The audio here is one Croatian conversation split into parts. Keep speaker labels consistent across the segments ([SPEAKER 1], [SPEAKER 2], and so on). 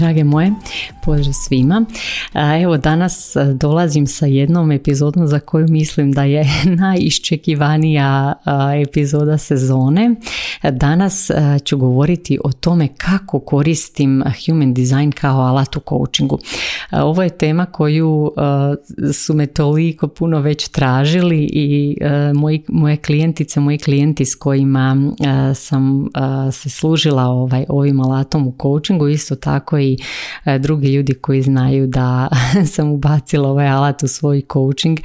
[SPEAKER 1] Drage moje, pozdrav svima. Evo danas dolazim sa jednom epizodom za koju mislim da je najiščekivanija epizoda sezone. Danas ću govoriti o tome kako koristim human design kao alat u coachingu. Ovo je tema koju su me toliko puno već tražili i moji, moje klijentice, moji klijenti s kojima sam se služila ovaj, ovim alatom u coachingu, isto tako i drugi ljudi koji znaju da sam ubacila ovaj alat u svoj coaching.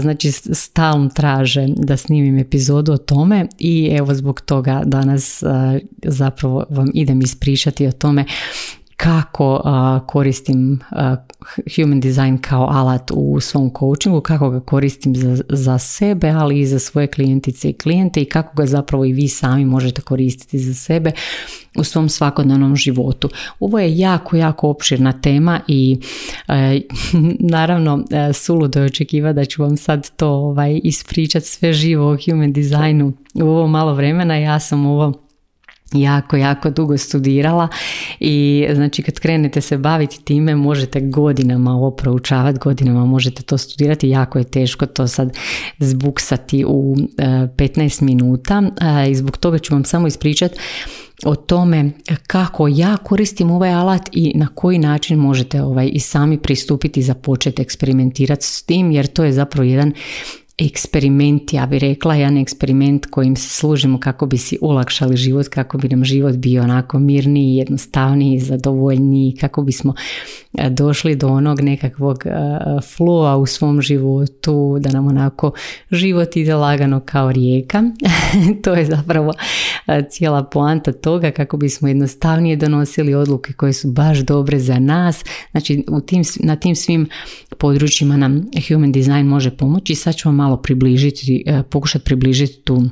[SPEAKER 1] Znači stalno traže da snimim epizodu o tome i evo zbog toga danas zapravo vam idem ispričati o tome kako koristim human design kao alat u svom coachingu, kako ga koristim za, za sebe, ali i za svoje klijentice i klijente i kako ga zapravo i vi sami možete koristiti za sebe u svom svakodnevnom životu. Ovo je jako, jako opširna tema i e, naravno e, suludo je očekiva da ću vam sad to ovaj, ispričati sve živo o human designu u ovo malo vremena. Ja sam ovo jako, jako dugo studirala i znači kad krenete se baviti time možete godinama ovo proučavati, godinama možete to studirati, jako je teško to sad zbuksati u 15 e, minuta e, i zbog toga ću vam samo ispričati o tome kako ja koristim ovaj alat i na koji način možete ovaj i sami pristupiti za početi eksperimentirati s tim jer to je zapravo jedan eksperiment, ja bih rekla, jedan eksperiment kojim se služimo kako bi si olakšali život, kako bi nam život bio onako mirniji, jednostavniji, zadovoljniji, kako bismo e, došli do onog nekakvog e, flowa u svom životu, da nam onako život ide lagano kao rijeka. to je zapravo e, cijela poanta toga kako bismo jednostavnije donosili odluke koje su baš dobre za nas. Znači u tim, na tim svim područjima nam human design može pomoći. Sad ću vam malo približiti, e, pokušati približiti tu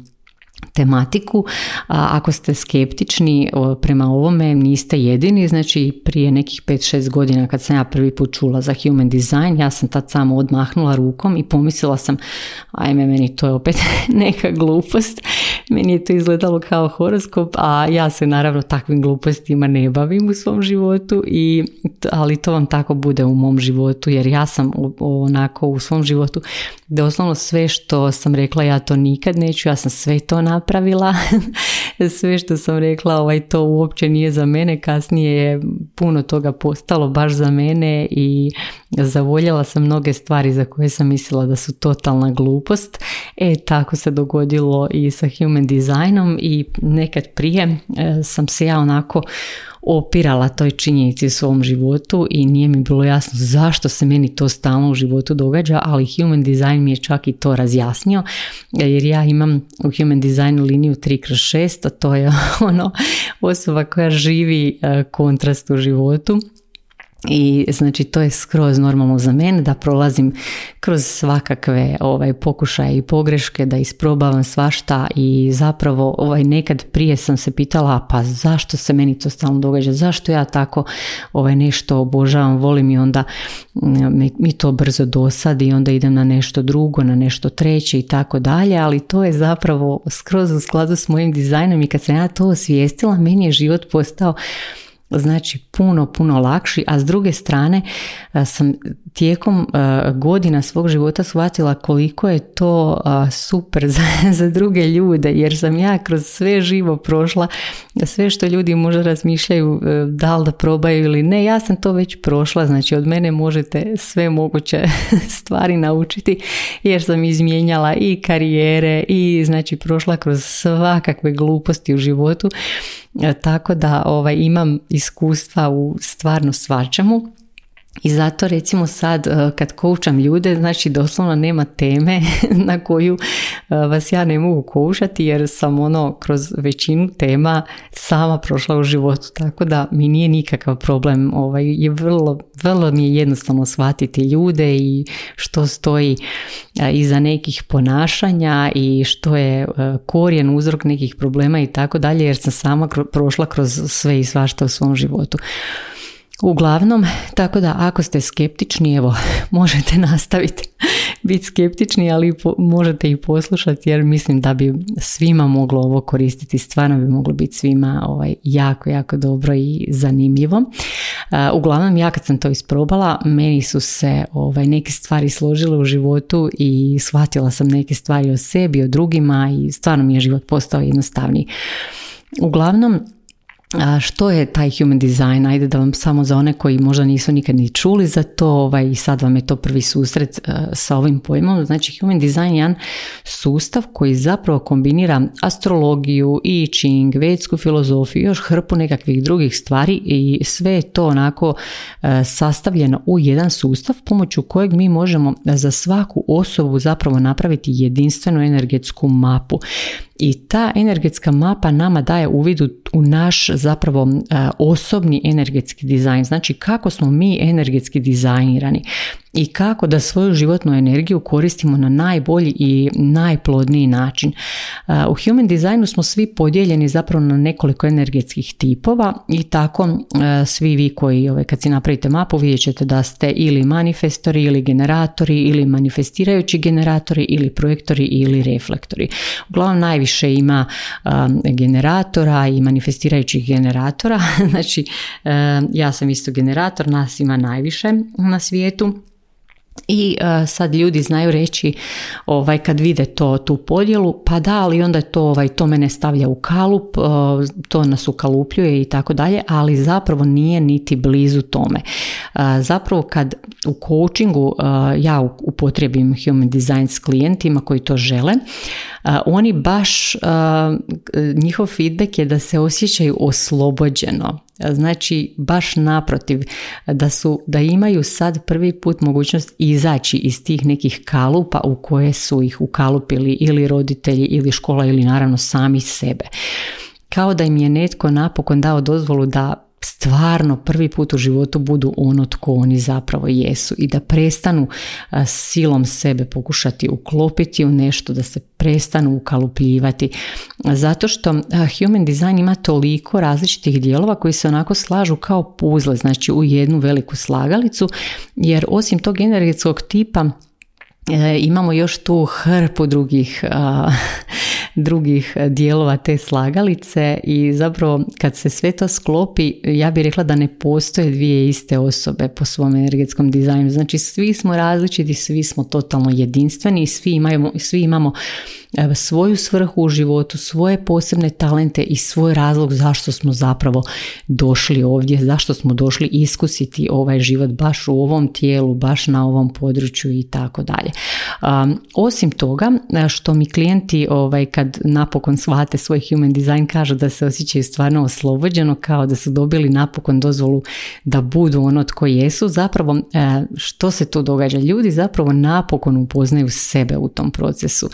[SPEAKER 1] tematiku. Ako ste skeptični prema ovome, niste jedini. Znači, prije nekih 5-6 godina kad sam ja prvi put čula za human design, ja sam tad samo odmahnula rukom i pomislila sam, ajme, meni to je opet neka glupost. Meni je to izgledalo kao horoskop, a ja se naravno takvim glupostima ne bavim u svom životu, i, ali to vam tako bude u mom životu, jer ja sam onako u svom životu doslovno sve što sam rekla ja to nikad neću, ja sam sve to napravila, sve što sam rekla ovaj to uopće nije za mene, kasnije je puno toga postalo baš za mene i zavoljela sam mnoge stvari za koje sam mislila da su totalna glupost. E tako se dogodilo i sa human designom i nekad prije e, sam se ja onako opirala toj činjenici u svom životu i nije mi bilo jasno zašto se meni to stalno u životu događa, ali human design mi je čak i to razjasnio, jer ja imam u human designu liniju 3 kroz 6, a to je ono osoba koja živi e, kontrast u životu i znači to je skroz normalno za mene da prolazim kroz svakakve ovaj pokušaje i pogreške da isprobavam svašta i zapravo ovaj nekad prije sam se pitala pa zašto se meni to stalno događa? Zašto ja tako ovaj nešto obožavam volim i onda mm, mi to brzo dosadi i onda idem na nešto drugo na nešto treće i tako dalje ali to je zapravo skroz u skladu s mojim dizajnom i kad sam ja to osvijestila meni je život postao znači puno, puno lakši, a s druge strane e, sam tijekom e, godina svog života shvatila koliko je to e, super za, za druge ljude, jer sam ja kroz sve živo prošla, sve što ljudi možda razmišljaju da li da probaju ili ne, ja sam to već prošla, znači od mene možete sve moguće stvari naučiti, jer sam izmijenjala i karijere i znači prošla kroz svakakve gluposti u životu, tako da ovaj, imam iskustva u stvarno svačemu I zato recimo sad e, kad koučam ljude, znači doslovno nema teme na koju e, vas ja ne mogu koušati jer sam ono kroz većinu tema sama prošla u životu. Tako da mi nije nikakav problem. Ovaj, je vrlo, vrlo mi je jednostavno shvatiti ljude i što stoji e, iza nekih ponašanja i što je korijen uzrok nekih problema i tako dalje jer sam sama prošla kroz sve i svašta u svom životu. Uglavnom, tako da ako ste skeptični, evo, možete nastaviti biti skeptični, ali možete i poslušati jer mislim da bi svima moglo ovo koristiti, stvarno bi moglo biti svima ovaj, jako, jako dobro i zanimljivo. uglavnom, ja kad sam to isprobala, meni su se ovaj, neke stvari složile u životu i shvatila sam neke stvari o sebi, o drugima i stvarno mi je život postao jednostavniji. Uglavnom, što je taj human design? Ajde da vam samo za one koji možda nisu nikad ni čuli za to ovaj, sad vam je to prvi susret uh, sa ovim pojmom. Znači human design je jedan sustav koji zapravo kombinira astrologiju, I Ching, vetsku filozofiju, još hrpu nekakvih drugih stvari i sve je to onako uh, sastavljeno u jedan sustav pomoću kojeg mi možemo za svaku osobu zapravo napraviti jedinstvenu energetsku mapu. I ta energetska mapa nama daje uvid u naš zapravo e, osobni energetski dizajn. Znači kako smo mi energetski dizajnirani i kako da svoju životnu energiju koristimo na najbolji i najplodniji način. U human designu smo svi podijeljeni zapravo na nekoliko energetskih tipova i tako svi vi koji ovaj, kad si napravite mapu vidjet ćete da ste ili manifestori ili generatori ili manifestirajući generatori ili projektori ili reflektori. Uglavnom najviše ima generatora i manifestirajućih generatora. znači ja sam isto generator, nas ima najviše na svijetu. I uh, sad ljudi znaju reći ovaj kad vide to tu podjelu, pa da, ali onda to ovaj to mene stavlja u kalup, uh, to nas ukalupljuje i tako dalje, ali zapravo nije niti blizu tome. Uh, zapravo kad u coachingu ja upotrijebim human design s klijentima koji to žele, oni baš njihov feedback je da se osjećaju oslobođeno Znači, baš naprotiv, da, su, da imaju sad prvi put mogućnost izaći iz tih nekih kalupa u koje su ih ukalupili ili roditelji ili škola ili naravno sami sebe. Kao da im je netko napokon dao dozvolu da stvarno prvi put u životu budu ono tko oni zapravo jesu i da prestanu silom sebe pokušati uklopiti u nešto, da se prestanu ukalupljivati. Zato što human design ima toliko različitih dijelova koji se onako slažu kao puzle, znači u jednu veliku slagalicu, jer osim tog energetskog tipa e, imamo još tu hrpu drugih drugih dijelova te slagalice i zapravo kad se sve to sklopi ja bih rekla da ne postoje dvije iste osobe po svom energetskom dizajnu. Znači svi smo različiti, svi smo totalno jedinstveni i svi, imamo, svi imamo svoju svrhu u životu, svoje posebne talente i svoj razlog zašto smo zapravo došli ovdje, zašto smo došli iskusiti ovaj život baš u ovom tijelu, baš na ovom području i tako dalje. Osim toga, što mi klijenti ovaj, kad napokon shvate svoj human design kažu da se osjećaju stvarno oslobođeno, kao da su dobili napokon dozvolu da budu ono tko jesu, zapravo e, što se tu događa? Ljudi zapravo napokon upoznaju sebe u tom procesu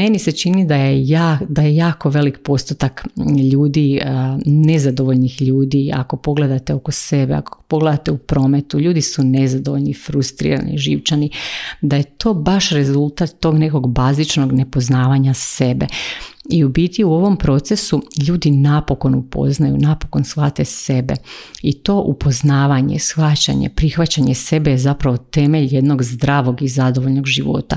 [SPEAKER 1] meni se čini da je, ja, da je jako velik postotak ljudi, e, nezadovoljnih ljudi, ako pogledate oko sebe, ako pogledate u prometu, ljudi su nezadovoljni, frustrirani, živčani, da je to baš rezultat tog nekog bazičnog nepoznavanja sebe. I u biti u ovom procesu ljudi napokon upoznaju, napokon shvate sebe. I to upoznavanje, shvaćanje, prihvaćanje sebe je zapravo temelj jednog zdravog i zadovoljnog života.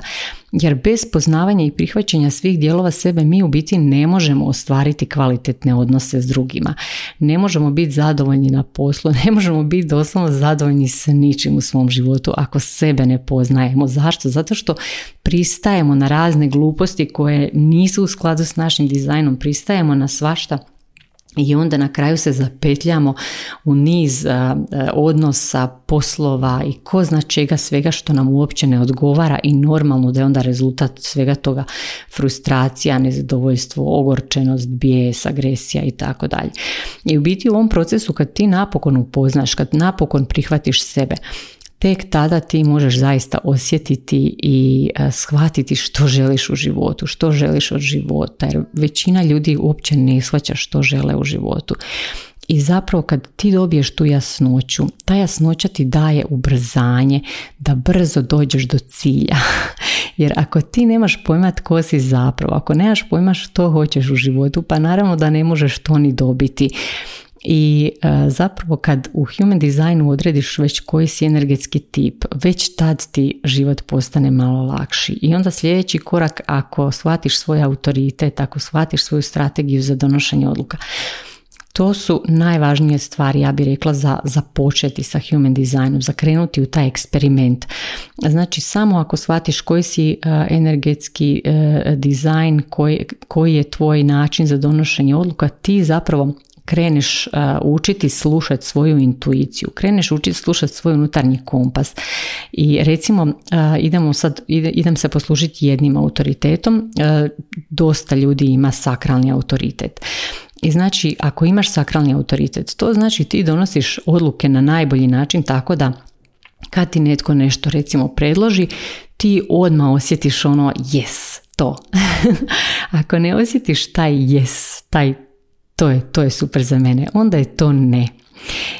[SPEAKER 1] Jer bez poznavanja i prihvaćanja svih dijelova sebe mi u biti ne možemo ostvariti kvalitetne odnose s drugima. Ne možemo biti zadovoljni na poslu, ne možemo biti doslovno zadovoljni sa ničim u svom životu ako sebe ne poznajemo. Zašto? Zato što pristajemo na razne gluposti koje nisu u skladu s našim dizajnom, pristajemo na svašta i onda na kraju se zapetljamo u niz odnosa, poslova i ko zna čega svega što nam uopće ne odgovara i normalno da je onda rezultat svega toga frustracija, nezadovoljstvo, ogorčenost, bijes, agresija i tako dalje. I u biti u ovom procesu kad ti napokon upoznaš, kad napokon prihvatiš sebe, tek tada ti možeš zaista osjetiti i e, shvatiti što želiš u životu, što želiš od života, jer većina ljudi uopće ne shvaća što žele u životu. I zapravo kad ti dobiješ tu jasnoću, ta jasnoća ti daje ubrzanje da brzo dođeš do cilja. Jer ako ti nemaš pojma tko si zapravo, ako nemaš pojma što hoćeš u životu, pa naravno da ne možeš to ni dobiti. I e, zapravo kad u human designu odrediš već koji si energetski tip, već tad ti život postane malo lakši. I onda sljedeći korak ako shvatiš svoj autoritet, ako shvatiš svoju strategiju za donošenje odluka, to su najvažnije stvari, ja bih rekla, za započeti sa human designom, za krenuti u taj eksperiment. Znači, samo ako shvatiš koji si e, energetski e, dizajn, koji, koji je tvoj način za donošenje odluka, ti zapravo kreneš uh, učiti slušati svoju intuiciju, kreneš učiti slušati svoj unutarnji kompas i recimo uh, idemo sad, idem se poslužiti jednim autoritetom, uh, dosta ljudi ima sakralni autoritet. I znači ako imaš sakralni autoritet, to znači ti donosiš odluke na najbolji način tako da kad ti netko nešto recimo predloži, ti odmah osjetiš ono yes, to. ako ne osjetiš taj yes, taj to je, to je super za mene, onda je to ne.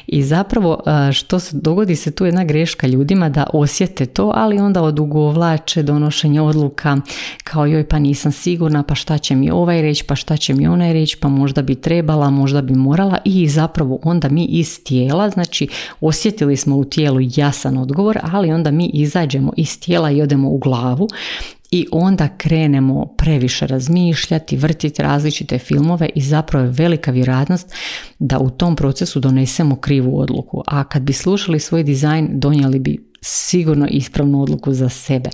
[SPEAKER 1] I zapravo što se dogodi se tu jedna greška ljudima da osjete to, ali onda odugovlače donošenje odluka kao joj pa nisam sigurna, pa šta će mi ovaj reći, pa šta će mi onaj reći, pa možda bi trebala, možda bi morala. I zapravo onda mi iz tijela, znači osjetili smo u tijelu jasan odgovor, ali onda mi izađemo iz tijela i odemo u glavu i onda krenemo previše razmišljati, vrtiti različite filmove i zapravo je velika vjerojatnost da u tom procesu donesemo krivu odluku. A kad bi slušali svoj dizajn, donijeli bi sigurno ispravnu odluku za sebe.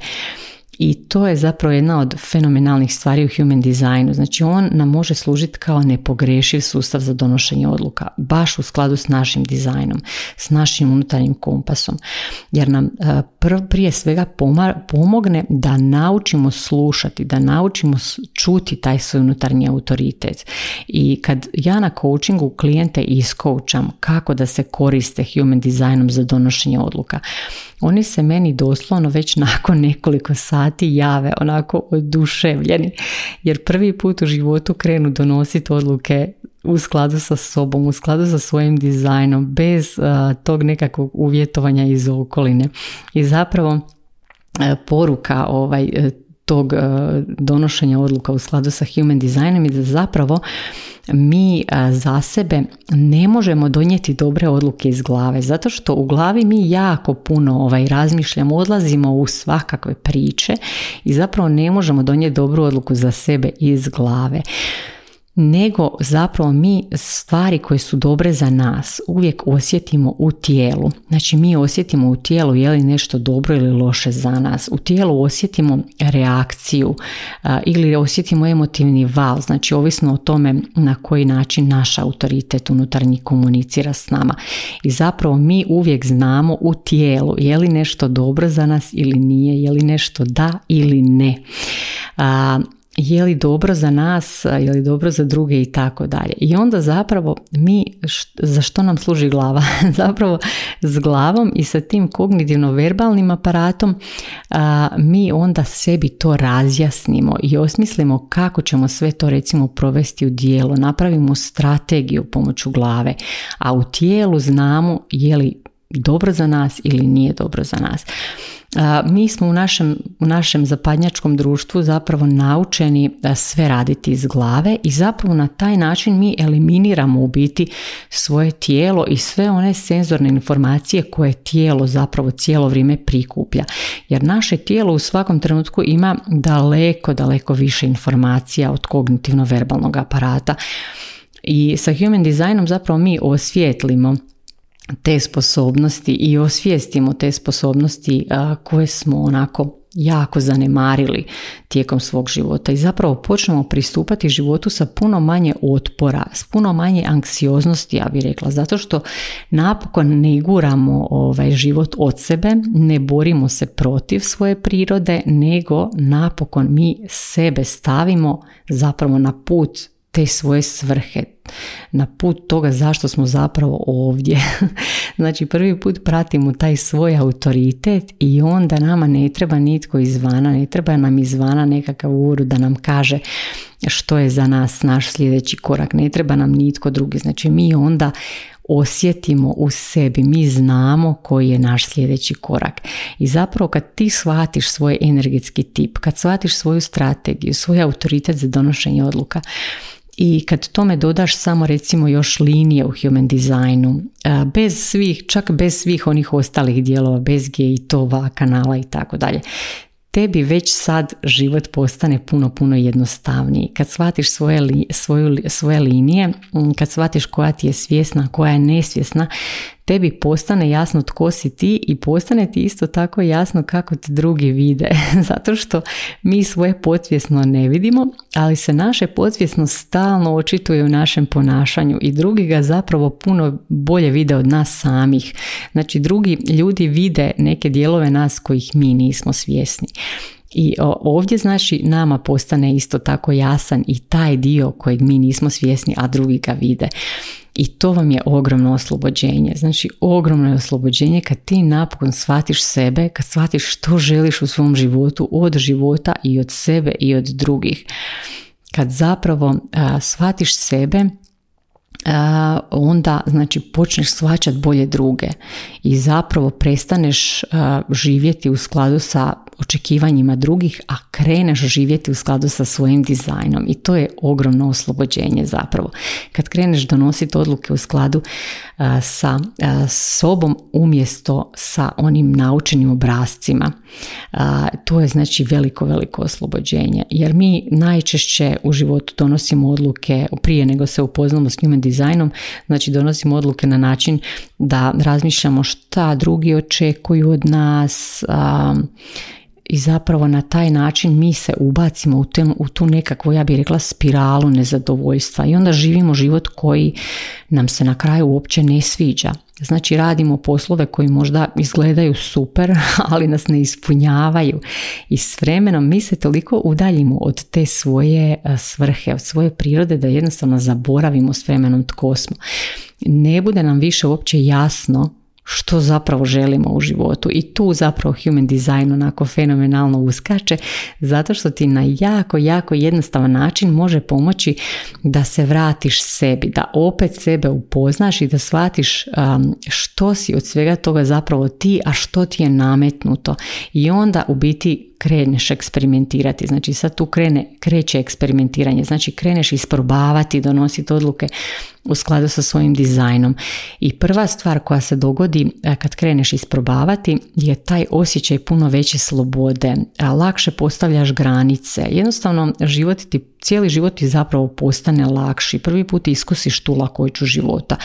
[SPEAKER 1] I to je zapravo jedna od fenomenalnih stvari u human designu. Znači on nam može služiti kao nepogrešiv sustav za donošenje odluka, baš u skladu s našim dizajnom, s našim unutarnjim kompasom. Jer nam e, prije svega pomogne da naučimo slušati, da naučimo čuti taj svoj unutarnji autoritet. I kad ja na coachingu klijente iskoučam kako da se koriste human designom za donošenje odluka, oni se meni doslovno već nakon nekoliko sati jave onako oduševljeni jer prvi put u životu krenu donositi odluke u skladu sa sobom, u skladu sa svojim dizajnom, bez tog nekakvog uvjetovanja iz okoline. I zapravo poruka ovaj, tog donošenja odluka u skladu sa human designom je da zapravo mi za sebe ne možemo donijeti dobre odluke iz glave zato što u glavi mi jako puno ovaj razmišljamo, odlazimo u svakakve priče i zapravo ne možemo donijeti dobru odluku za sebe iz glave nego zapravo mi stvari koje su dobre za nas uvijek osjetimo u tijelu. Znači mi osjetimo u tijelu je li nešto dobro ili loše za nas. U tijelu osjetimo reakciju ili osjetimo emotivni val, znači ovisno o tome na koji način naš autoritet unutarnji komunicira s nama. I zapravo mi uvijek znamo u tijelu je li nešto dobro za nas ili nije, je li nešto da ili ne je li dobro za nas, je li dobro za druge i tako dalje. I onda zapravo mi, za što nam služi glava? zapravo s glavom i sa tim kognitivno-verbalnim aparatom mi onda sebi to razjasnimo i osmislimo kako ćemo sve to recimo provesti u dijelo, napravimo strategiju pomoću glave, a u tijelu znamo je li dobro za nas ili nije dobro za nas. Mi smo u našem, u našem zapadnjačkom društvu zapravo naučeni sve raditi iz glave i zapravo na taj način mi eliminiramo u biti svoje tijelo i sve one senzorne informacije koje tijelo zapravo cijelo vrijeme prikuplja. Jer naše tijelo u svakom trenutku ima daleko, daleko više informacija od kognitivno-verbalnog aparata. I sa human designom zapravo mi osvijetlimo te sposobnosti i osvijestimo te sposobnosti koje smo onako jako zanemarili tijekom svog života. I zapravo počnemo pristupati životu sa puno manje otpora, s puno manje anksioznosti, ja bih rekla, zato što napokon ne guramo ovaj život od sebe, ne borimo se protiv svoje prirode, nego napokon mi sebe stavimo zapravo na put te svoje svrhe, na put toga zašto smo zapravo ovdje. znači prvi put pratimo taj svoj autoritet i onda nama ne treba nitko izvana, ne treba nam izvana nekakav uru da nam kaže što je za nas naš sljedeći korak, ne treba nam nitko drugi. Znači mi onda osjetimo u sebi, mi znamo koji je naš sljedeći korak. I zapravo kad ti shvatiš svoj energetski tip, kad shvatiš svoju strategiju, svoj autoritet za donošenje odluka, i kad tome dodaš samo recimo još linije u human designu, bez svih, čak bez svih onih ostalih dijelova, bez gateova, kanala i tako dalje, tebi već sad život postane puno, puno jednostavniji. Kad shvatiš svoje, li, svoju, svoje linije, kad shvatiš koja ti je svjesna, koja je nesvjesna, tebi postane jasno tko si ti i postane ti isto tako jasno kako te drugi vide. Zato što mi svoje podsvjesno ne vidimo, ali se naše podsvjesno stalno očituje u našem ponašanju i drugi ga zapravo puno bolje vide od nas samih. Znači drugi ljudi vide neke dijelove nas kojih mi nismo svjesni. I ovdje znači nama postane isto tako jasan i taj dio kojeg mi nismo svjesni, a drugi ga vide. I to vam je ogromno oslobođenje. Znači ogromno je oslobođenje kad ti napokon shvatiš sebe, kad shvatiš što želiš u svom životu, od života i od sebe i od drugih. Kad zapravo shvatiš sebe, onda znači počneš shvaćati bolje druge i zapravo prestaneš živjeti u skladu sa očekivanjima drugih, a kreneš živjeti u skladu sa svojim dizajnom i to je ogromno oslobođenje zapravo. Kad kreneš donositi odluke u skladu sa sobom umjesto sa onim naučenim obrazcima, to je znači veliko, veliko oslobođenje. Jer mi najčešće u životu donosimo odluke prije nego se upoznamo s human dizajnom, znači donosimo odluke na način da razmišljamo šta drugi očekuju od nas, i zapravo na taj način mi se ubacimo u, u tu nekakvu, ja bih rekla, spiralu nezadovoljstva i onda živimo život koji nam se na kraju uopće ne sviđa. Znači radimo poslove koji možda izgledaju super, ali nas ne ispunjavaju i s vremenom mi se toliko udaljimo od te svoje e, svrhe, od svoje prirode da jednostavno zaboravimo s vremenom tko smo. Ne bude nam više uopće jasno što zapravo želimo u životu i tu zapravo human design onako fenomenalno uskače zato što ti na jako, jako jednostavan način može pomoći da se vratiš sebi, da opet sebe upoznaš i da shvatiš um, što si od svega toga zapravo ti, a što ti je nametnuto i onda u biti kreneš eksperimentirati. Znači sad tu krene, kreće eksperimentiranje. Znači kreneš isprobavati, donositi odluke u skladu sa svojim dizajnom. I prva stvar koja se dogodi e, kad kreneš isprobavati je taj osjećaj puno veće slobode. Lakše postavljaš granice. Jednostavno život ti, cijeli život ti zapravo postane lakši. Prvi put iskusiš tu lakoću života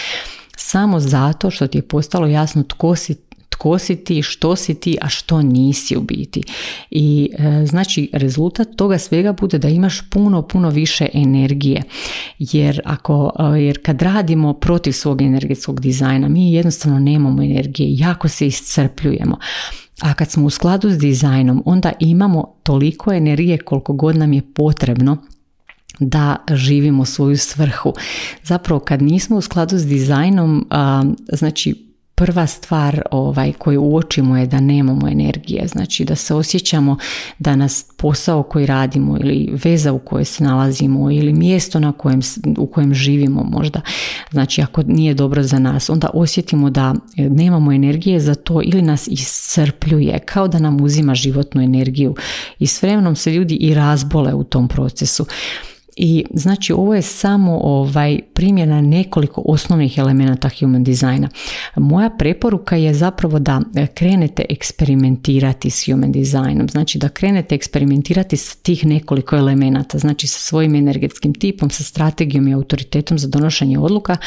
[SPEAKER 1] samo zato što ti je postalo jasno tko si tko si ti, što si ti, a što nisi u biti. I e, znači rezultat toga svega bude da imaš puno, puno više energije. Jer, ako, e, jer kad radimo protiv svog energetskog dizajna, mi jednostavno nemamo energije, jako se iscrpljujemo. A kad smo u skladu s dizajnom, onda imamo toliko energije koliko god nam je potrebno da živimo svoju svrhu. Zapravo kad nismo u skladu s dizajnom, znači prva stvar ovaj, koju uočimo je da nemamo energije, znači da se osjećamo da nas posao koji radimo ili veza u kojoj se nalazimo ili mjesto na kojem, u kojem živimo možda, znači ako nije dobro za nas, onda osjetimo da nemamo energije za to ili nas iscrpljuje, kao da nam uzima životnu energiju. I s vremenom se ljudi i razbole u tom procesu I znači ovo je samo ovaj primjena nekoliko osnovnih elemenata human designa. Moja preporuka je zapravo da krenete eksperimentirati s human designom, znači da krenete eksperimentirati s tih nekoliko elemenata, znači sa svojim energetskim tipom, sa strategijom i autoritetom za donošenje odluka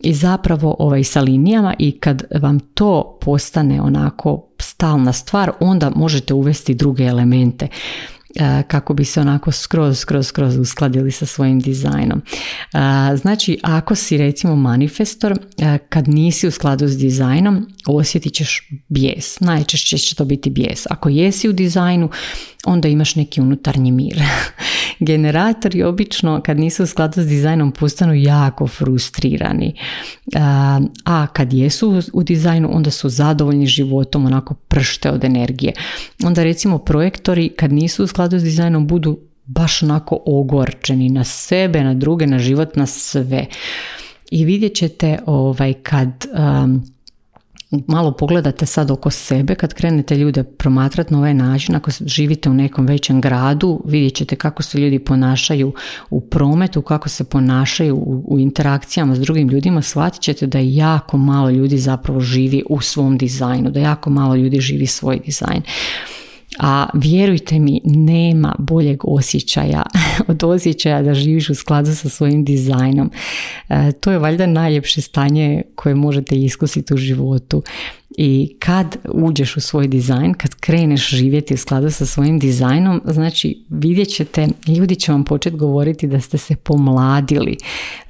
[SPEAKER 1] i zapravo ovaj, sa linijama. I kad vam to postane onako stalna stvar, onda možete uvesti druge elemente kako bi se onako skroz, skroz, skroz uskladili sa svojim dizajnom. Znači, ako si recimo manifestor, kad nisi u skladu s dizajnom, osjetit ćeš bijes. Najčešće će to biti bijes. Ako jesi u dizajnu, onda imaš neki unutarnji mir. Generatori obično kad nisu u skladu s dizajnom postanu jako frustrirani. A kad jesu u dizajnu onda su zadovoljni životom, onako pršte od energije. Onda recimo projektori kad nisu u skladu s dizajnom budu baš onako ogorčeni na sebe, na druge, na život, na sve. I vidjet ćete ovaj, kad malo pogledate sad oko sebe, kad krenete ljude promatrati na ovaj način, ako živite u nekom većem gradu, vidjet ćete kako se ljudi ponašaju u prometu, kako se ponašaju u, u interakcijama s drugim ljudima, shvatit ćete da jako malo ljudi zapravo živi u svom dizajnu, da jako malo ljudi živi svoj dizajn a vjerujte mi nema boljeg osjećaja od osjećaja da živiš u skladu sa svojim dizajnom. E, to je valjda najljepše stanje koje možete iskusiti u životu. I kad uđeš u svoj dizajn, kad kreneš živjeti u skladu sa svojim dizajnom, znači vidjet ćete, ljudi će vam početi govoriti da ste se pomladili.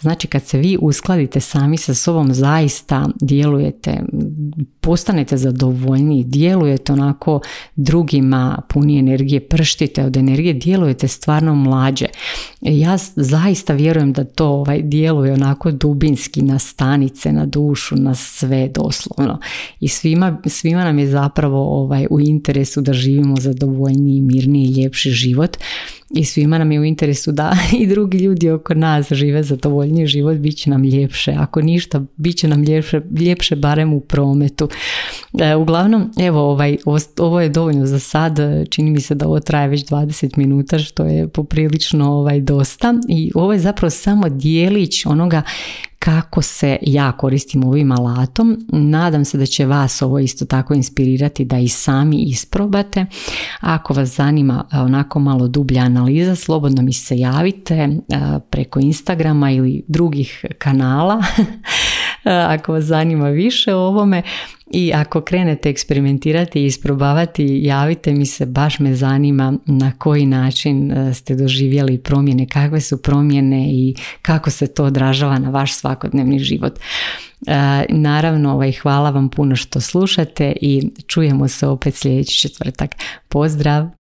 [SPEAKER 1] Znači kad se vi uskladite sami sa sobom, zaista djelujete, postanete zadovoljniji, djelujete onako drugima puni energije, prštite od energije, djelujete stvarno mlađe. Ja zaista vjerujem da to ovaj, djeluje onako dubinski na stanice, na dušu, na sve doslovno. I svima, svima nam je zapravo ovaj, u interesu da živimo zadovoljniji, mirniji, ljepši život i svima nam je u interesu da i drugi ljudi oko nas žive zadovoljniji život, bit će nam ljepše. Ako ništa, bit će nam ljepše, ljepše barem u prometu. E, uglavnom, evo, ovaj, ovo je dovoljno za sad. Čini mi se da ovo traje već 20 minuta, što je poprilično ovaj, dosta. I ovo je zapravo samo dijelić onoga kako se ja koristim ovim alatom. Nadam se da će vas ovo isto tako inspirirati da i sami isprobate. Ako vas zanima onako malo dublja analiza, slobodno mi se javite preko Instagrama ili drugih kanala. Ako vas zanima više o ovome, i ako krenete eksperimentirati i isprobavati, javite mi se, baš me zanima na koji način e, ste doživjeli promjene, kakve su promjene i kako se to odražava na vaš svakodnevni život. E, naravno, ovaj, hvala vam puno što slušate i čujemo se opet sljedeći četvrtak. Pozdrav!